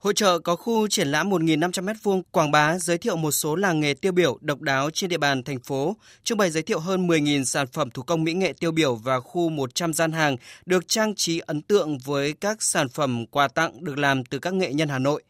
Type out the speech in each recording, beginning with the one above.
Hội trợ có khu triển lãm 1.500 m2 quảng bá giới thiệu một số làng nghề tiêu biểu độc đáo trên địa bàn thành phố, trưng bày giới thiệu hơn 10.000 sản phẩm thủ công mỹ nghệ tiêu biểu và khu 100 gian hàng được trang trí ấn tượng với các sản phẩm quà tặng được làm từ các nghệ nhân Hà Nội.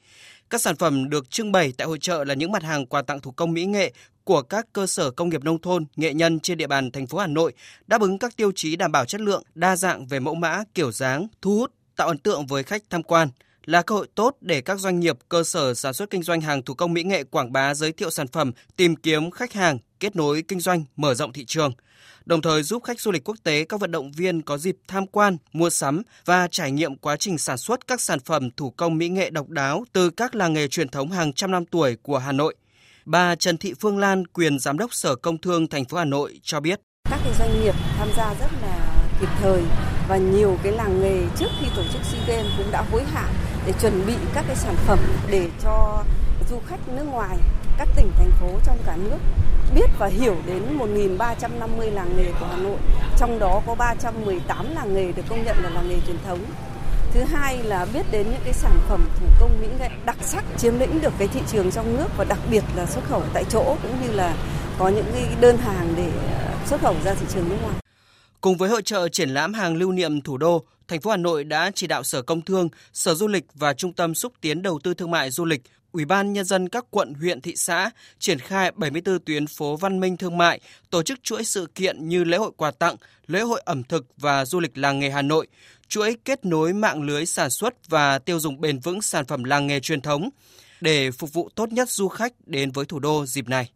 Các sản phẩm được trưng bày tại hội trợ là những mặt hàng quà tặng thủ công mỹ nghệ của các cơ sở công nghiệp nông thôn, nghệ nhân trên địa bàn thành phố Hà Nội, đáp ứng các tiêu chí đảm bảo chất lượng, đa dạng về mẫu mã, kiểu dáng, thu hút, tạo ấn tượng với khách tham quan là cơ hội tốt để các doanh nghiệp, cơ sở sản xuất kinh doanh hàng thủ công mỹ nghệ quảng bá giới thiệu sản phẩm, tìm kiếm khách hàng, kết nối kinh doanh, mở rộng thị trường đồng thời giúp khách du lịch quốc tế các vận động viên có dịp tham quan, mua sắm và trải nghiệm quá trình sản xuất các sản phẩm thủ công mỹ nghệ độc đáo từ các làng nghề truyền thống hàng trăm năm tuổi của Hà Nội. Bà Trần Thị Phương Lan, quyền giám đốc Sở Công Thương thành phố Hà Nội cho biết: Các cái doanh nghiệp tham gia rất là kịp thời và nhiều cái làng nghề trước khi tổ chức SEA Games cũng đã hối hả để chuẩn bị các cái sản phẩm để cho du khách nước ngoài các tỉnh thành phố trong cả nước biết và hiểu đến 1.350 làng nghề của Hà Nội, trong đó có 318 làng nghề được công nhận là làng nghề truyền thống. Thứ hai là biết đến những cái sản phẩm thủ công mỹ nghệ đặc sắc chiếm lĩnh được cái thị trường trong nước và đặc biệt là xuất khẩu tại chỗ cũng như là có những cái đơn hàng để ờ, xuất khẩu ra thị trường nước ngoài. Cùng với hội trợ triển lãm hàng lưu niệm thủ đô, thành phố Hà Nội đã chỉ đạo Sở Công Thương, Sở Du lịch và Trung tâm xúc tiến đầu tư thương mại du lịch Ủy ban Nhân dân các quận, huyện, thị xã triển khai 74 tuyến phố văn minh thương mại, tổ chức chuỗi sự kiện như lễ hội quà tặng, lễ hội ẩm thực và du lịch làng nghề Hà Nội, chuỗi kết nối mạng lưới sản xuất và tiêu dùng bền vững sản phẩm làng nghề truyền thống để phục vụ tốt nhất du khách đến với thủ đô dịp này.